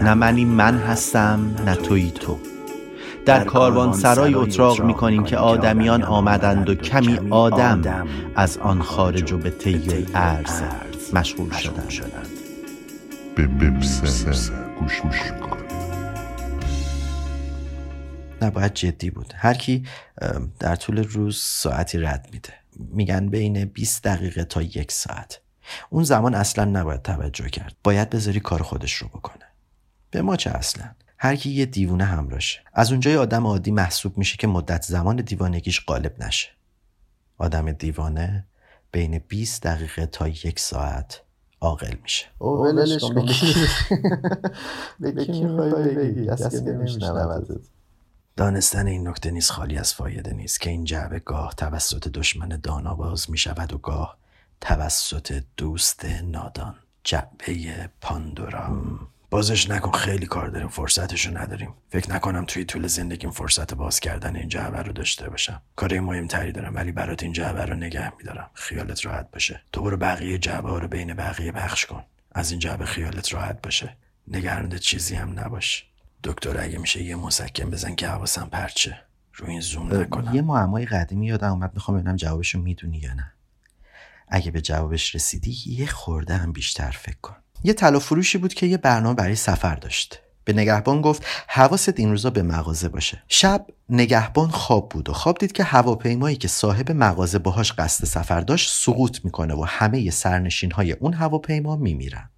نه منی من هستم نه توی تو. در کاروان سرای اتراق می کنیم که آدمیان آمدند و کمی آدم از آن خارج و به طی ارز مشغول شدند. به گوش کن نباید جدی بود. هر کی در طول روز ساعتی رد میده. میگن بین 20 دقیقه تا یک ساعت. اون زمان اصلا نباید توجه کرد. باید بذاری کار خودش رو بکنه. به ما چه اصلا؟ هر کی یه دیوونه همراشه از اونجای آدم عادی محسوب میشه که مدت زمان دیوانگیش غالب نشه. آدم دیوانه بین 20 دقیقه تا یک ساعت عاقل میشه. دانستن این نکته نیست خالی از فایده نیست که این جعبه گاه توسط دشمن دانا باز می‌شود و گاه توسط دوست نادان. جعبه پاندورا. بازش نکن خیلی کار داریم فرصتشو نداریم. فکر نکنم توی طول زندگیم فرصت باز کردن این جعبه رو داشته باشم. کار مهمتری دارم ولی برات این جعبه رو نگه میدارم. خیالت راحت باشه. تو برو بقیه جعبه ها رو بین بقیه بخش کن. از این جعبه خیالت راحت باشه. نگرانت چیزی هم نباش. دکتر اگه میشه یه مسکن بزن که حواسم پرچه. رو این زوم نکنم. یه معمای قدیمی یادم اومد می‌خوام ببینم جوابشو می‌دونی یا نه. اگه به جوابش رسیدی یه خورده هم بیشتر فکر کن. یه طلا فروشی بود که یه برنامه برای سفر داشت. به نگهبان گفت حواست این روزا به مغازه باشه. شب نگهبان خواب بود و خواب دید که هواپیمایی که صاحب مغازه باهاش قصد سفر داشت سقوط می‌کنه و همه سرنشین های اون هواپیما میمیرن.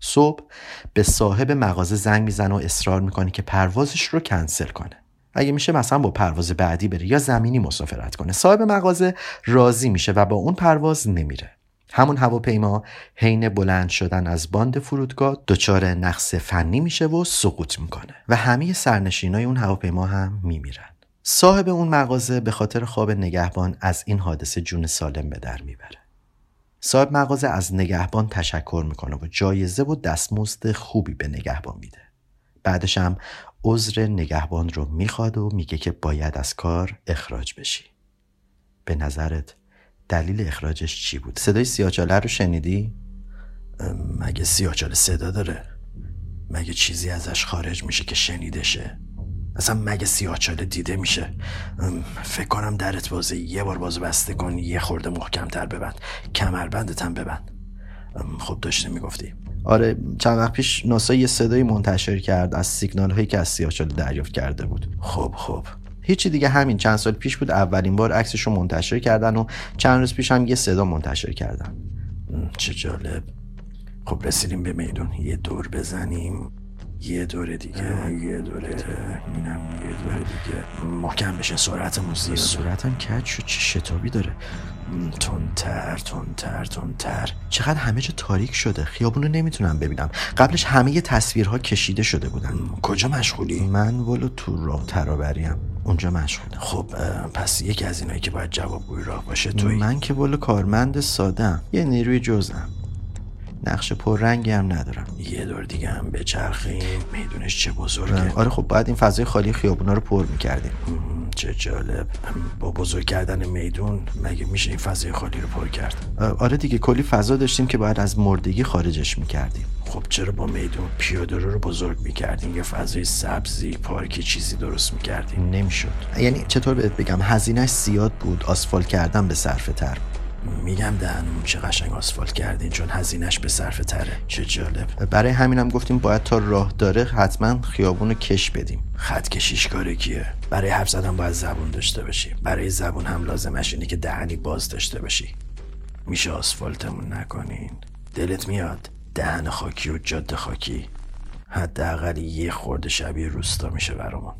صبح به صاحب مغازه زنگ می‌زنه و اصرار می‌کنه که پروازش رو کنسل کنه. اگه میشه مثلا با پرواز بعدی بره یا زمینی مسافرت کنه. صاحب مغازه راضی میشه و با اون پرواز نمیره. همون هواپیما حین بلند شدن از باند فرودگاه دچار نقص فنی میشه و سقوط می‌کنه و همه سرنشینای اون هواپیما هم میمیرن. صاحب اون مغازه به خاطر خواب نگهبان از این حادثه جون سالم به در می‌بره. صاحب مغازه از نگهبان تشکر می‌کنه و جایزه و دستمزد خوبی به نگهبان میده. بعدش هم عذر نگهبان رو می‌خواد و میگه که باید از کار اخراج بشی. به نظرت دلیل اخراجش چی بود؟ صدای سیاچاله رو شنیدی؟ مگه سیاچاله صدا داره؟ مگه چیزی ازش خارج میشه که شنیده شه اصلا مگه سیاچاله دیده میشه؟ فکر کنم درت بازه. یه بار باز بسته کن یه خورده محکمتر ببند. کمربندت هم ببند. خب داشته می‌گفتی. آره چند وقت پیش ناسا یه صدایی منتشر کرد از سیگنال هایی که از سیاچاله دریافت کرده بود. خب خب. هیچی دیگه همین چند سال پیش بود. اولین بار عکسش رو منتشر کردن و چند روز پیش هم یه صدا منتشر کردن. چه جالب. خب رسیدیم به میدون. یه دور بزنیم. یه دور دیگه. یه دور اینم یه دور دیگه. محکم بشه سرعتمون زیاد سرعتم کج شد؟ چه شتابی داره؟ تونتر تونتر تونتر چقدر همه جا تاریک شده. خیابون رو نمی‌تونم ببینم. قبلش همه تصویرها کشیده شده بودن. کجا مشغولی؟ من ولو تو راه ترابریم اونجا مشغولم خب پس یکی از اینایی که باید جوابگوی راه باشه توی من که ولو کارمند سادم یه نیروی جزم نقش پررنگی هم ندارم. یه دور دیگه هم بچرخیم. میدونش چه بزرگه. آره خب باید این فضای خالی خیابونا رو پر می‌کردیم. چه جالب. با بزرگ کردن میدون مگه میشه این فضای خالی رو پر کرد؟ آره دیگه کلی فضا داشتیم که باید از مردگی خارجش می‌کردیم. خب چرا با میدون پیاده رو بزرگ می‌کردیم؟ یه فضای سبزی پارکی چیزی درست می‌کردیم. نمی‌شد. یعنی چطور بهت بگم هزینهش زیاد بود آسفال کردن به صرفه تر میگم دهنمون چه قشنگ آسفالت کردین چون هزینهش به صرفه تره. چه جالب. برای همینم گفتیم باید تا راه داره حتما خیابون رو کش بدیم. خط کشیش کاره کیه؟ برای حرف زدن باید زبون داشته باشی. برای زبون هم لازمش اینه که دهنی باز داشته باشی. میشه آسفالتمون نکنین. دلت میاد دهن خاکی و جاده خاکی؟ حداقل یه خورده شبیه روستا میشه برامون.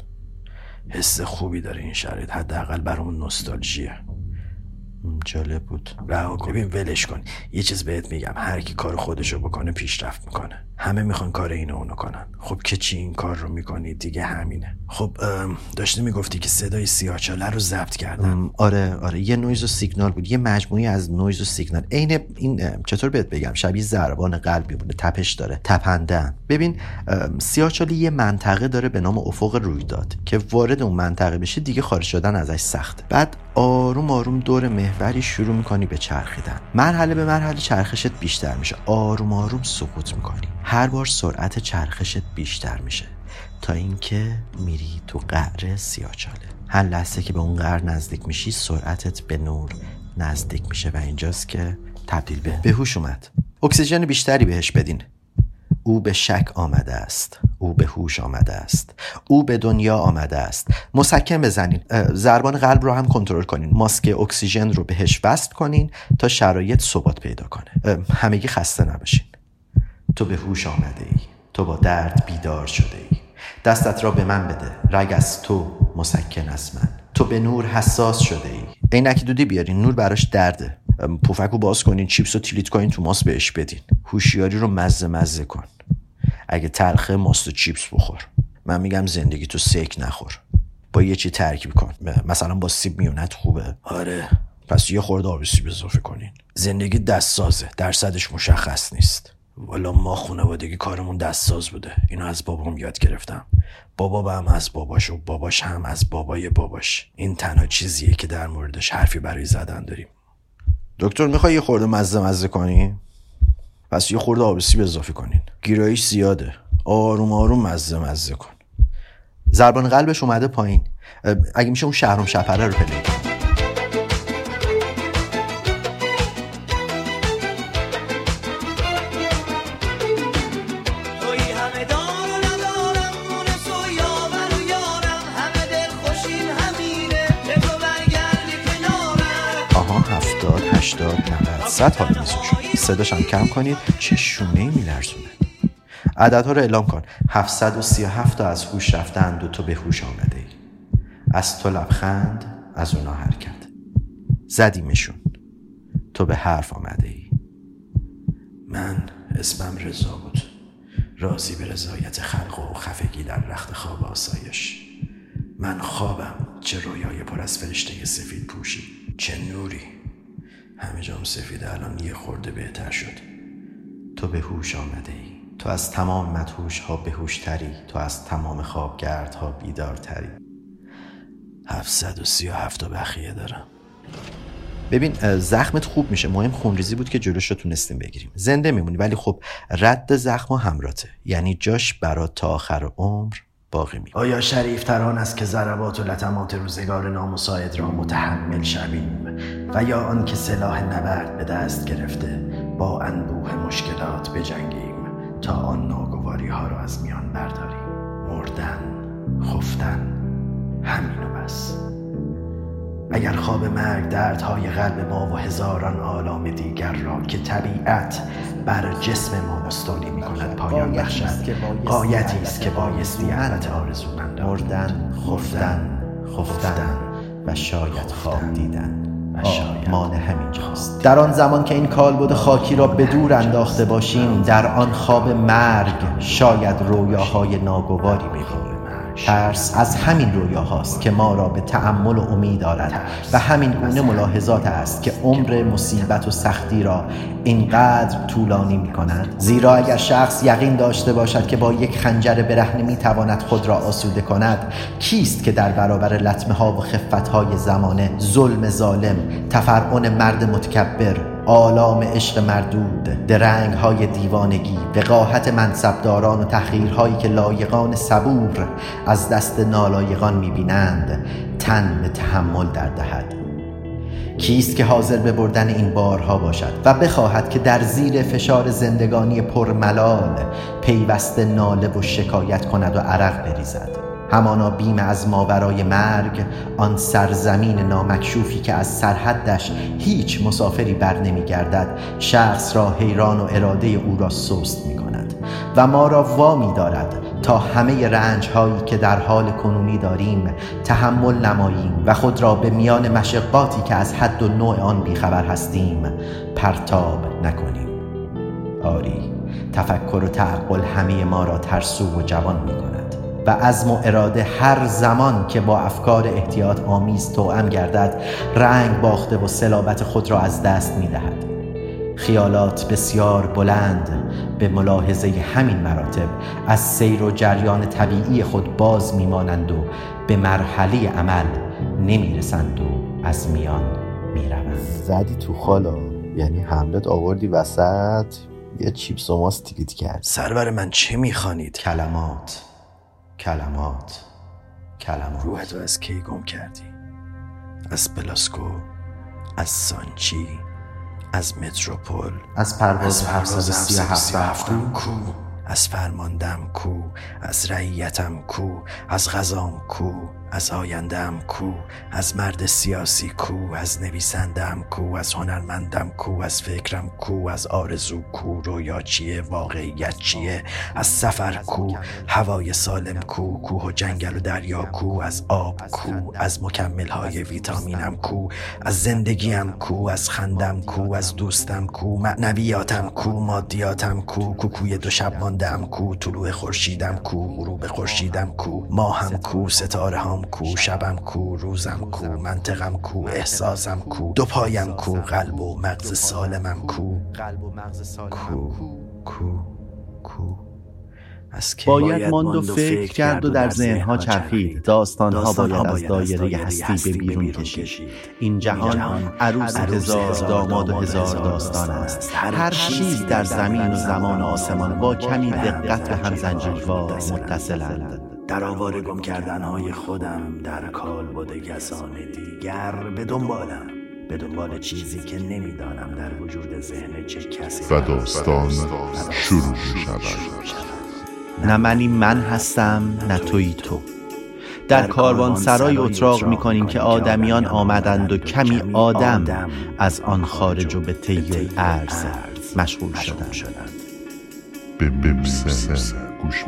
حس خوبی داره این شرایط. حداقل برامون نوستالژیه. جالب بود. رها کن ببین ولش کن. یه چیز بهت میگم. هر کی کار خودشو بکنه پیشرفت می‌کنه. همه می‌خوان کار اینو اونو کنن. خب که چی این کار رو می‌کنی؟ دیگه همینه. خب داشتی می‌گفتی که صدای سیاچاله رو ضبط کردن. آره آره. یه نویز و سیگنال بود. یه مجموعی از نویز و سیگنال. عین این چطور بهت بگم؟ شبیه ضربان قلبی بوده تپش داره تپندن. ببین سیاچاله یه منطقه داره به نام افق رویداد که وارد اون منطقه بشه دیگه خارج شدن ازش سخته. بعد آروم آروم دور محوری شروع می‌کنی به چرخیدن. مرحله به مرحله چرخشت بیشتر میشه. آروم آروم سقوط می‌کنی. هر بار سرعت چرخشت بیشتر میشه. تا اینکه میری تو قعر سیاچاله هر لحظه که به اون قعر نزدیک میشی سرعتت به نور نزدیک میشه و اینجاست که تبدیل به بهوش اومد. اکسیژن بیشتری بهش بدین. او به شک آمده است. او به هوش آمده است. او به دنیا آمده است. مسکن بزنین. ضربان قلب رو هم کنترل کنین. ماسک اکسیژن رو بهش وصل کنین تا شرایط ثبات پیدا کنه. همگی خسته نباشین. تو به هوش آمده ای. تو با درد بیدار شده ای. دستت را به من بده. رگ از تو مسکن از من. تو به نور حساس شده ای. عینک دودی بیارین نور براش درده. پفک رو باز کنین. چیپس و تیلیت کنین تو ماست بهش بدین. هوشیاری رو مزه مزه کن. اگه تلخه ماست و چیپس بخور. من میگم زندگی تو سیک نخور. با یه چی ترکیب کن. مثلا با سیب میونت خوبه. آره. پس یه خورده آب سیب اضافه کنین. زندگی دست سازه درصدش مشخص نیست. والا ما خانوادگی کارمون دستساز بوده. اینو از بابام یاد گرفتم. بابا هم از باباش و باباش هم از بابای باباش. این تنها چیزیه که در موردش حرفی برای زدن داریم. دکتر می‌خوای یه خورده مزه مزه کنی؟ پس یه خورده آب سیب اضافه کنین. گیرایش زیاده. آروم آروم مزه مزه کن. ضربان قلبش اومده پایین. اگه میشه اون شهرم شپره رو پلی صد حال شد صداش هم کم کنید. چه شونه میلرزونه. عددها رو اعلام کن. 737 تا از هوش رفتند و تو به هوش آمده ای. از تو لبخند از اونا حرکت. زدیمشون. تو به حرف آمده ای. من اسمم رضا بود. راضی به رضایت خلق و خفگی در رخت خواب آسایش. من خوابم چه رویای پر از فرشته سفید پوشی. چه نوری. همه جام سفید الان یه خورده بهتر شد. تو به هوش آمده ای. تو از تمام مدهوش ها تری تو از تمام خوابگرد ها بیدارتری 737 تا بخیه دارم. ببین زخمت خوب میشه. مهم خونریزی بود که جلوش رو تونستیم بگیریم. زنده میمونی ولی خب رد زخم همراته. یعنی جاش برات تا آخر عمر باقی می آیا شریف تران است که ضربات و لطمات روزگار نامساعد را متحمل شویم؟ و یا آنکه سلاح نبرد به دست گرفته با انبوه مشکلات بجنگیم تا آن ناگواری ها را از میان برداریم. مردن خفتن همین و بس. اگر خواب مرگ دردهای قلب ما و هزاران آلام دیگر را که طبیعت بر جسم ما مستولی می کند پایان بخشد قایتی است که بایستی البته آرزومندان مردن خفتن خفتن و شاید خواب دیدن. مان همینجاست در آن زمان که این کالبد خاکی را به دور انداخته باشیم در آن خواب مرگ شاید رویاهای ناگواری ببینیم ترس از همین رویاهاست که ما را به تعمل و امید دارد و همین گونه ملاحظات است که عمر مصیبت و سختی را اینقدر طولانی می کند. زیرا اگر شخص یقین داشته باشد که با یک خنجر برهنه می تواند خود را آسوده کند کیست که در برابر لطمه ها و خفت های زمانه ظلم ظالم تفرعن مرد متکبر آلام عشق مردود درنگ های دیوانگی وقاحت منصبداران و تحقیرهایی که لایقان صبور از دست نالایقان می‌بینند تن به تحمل در دهد. کیست که حاضر به بردن این بارها باشد و بخواهد که در زیر فشار زندگانی پرملال پیوسته ناله و شکایت کند و عرق بریزد. همانا بیم از ماورای مرگ آن سرزمین نامکشوفی که از سرحدش هیچ مسافری بر نمی گردد. شخص را حیران و اراده او را سست می کند و ما را وامی دارد تا همه رنج هایی که در حال کنونی داریم تحمل نماییم و خود را به میان مشقاتی که از حد و نوع آن بیخبر هستیم پرتاب نکنیم. آری تفکر و تعقل همه ما را ترسو و جوان می کند. و عزم و اراده هر زمان که با افکار احتیاط آمیز توأم گردد رنگ باخته و سلابت خود را از دست می دهد خیالات بسیار بلند به ملاحظه همین مراتب از سیر و جریان طبیعی خود باز میمانند و به مرحله عمل نمی‌رسند و از میان می‌روند. زدی تو خالا؟ یعنی حملت آوردی وسط؟ یه چیپس و ماست کرد سرور من چه می‌خوانید؟ کلمات. کلمات. کلمات روحتو از کی گم کردی؟ از بلاسکو از سانچی از متروپول. از پرواز سی هفت کو. از فرماندم کو. از رعیتم کو. از غذام کو. از آیندم کو از مرد سیاسی کو از نویسندم کو از هنرمندم کو از فکرم کو از آرزو کو رویا چیه واقعیت چیه از سفر کو هوای سالم کو کوه و جنگل و دریا کو از آب کو از مکمل های ویتامینم کو از زندگیم کو از خندم کو از دوستم کو معنویاتم کو مادیاتم کو کوکوی دو شب ماندم کو طلوع خورشیدم کو غروب خورشیدم کو ماهم کو ستارم کو شبم کو روزم کو منطقم کو احساسم کو دو پایم کو قلب و مغز سالمم کو کو. کو کو. باید ماند و فکر کرد و در ذهنها چرخید. داستانها باید از دایره هستی به بیرون کشید. این جهان عروس هزار داماد و هزار داستان است. هر چیز در زمین و زمان و آسمان با کمی دقت به هم زنجیروار متصلند. در آوار گم کردنهای خودم در کال بوده کسان دیگر به دنبالم به دنبال چیزی که نمی‌دانم در وجود ذهن چه کسی و داستان شروع شود نه منی من هستم نه توی تو. در کاروان سرای اتراق می کنیم که آدمیان آمدند و کمی آدم از آن خارج و به طی ارز مشغول شدند. به گوش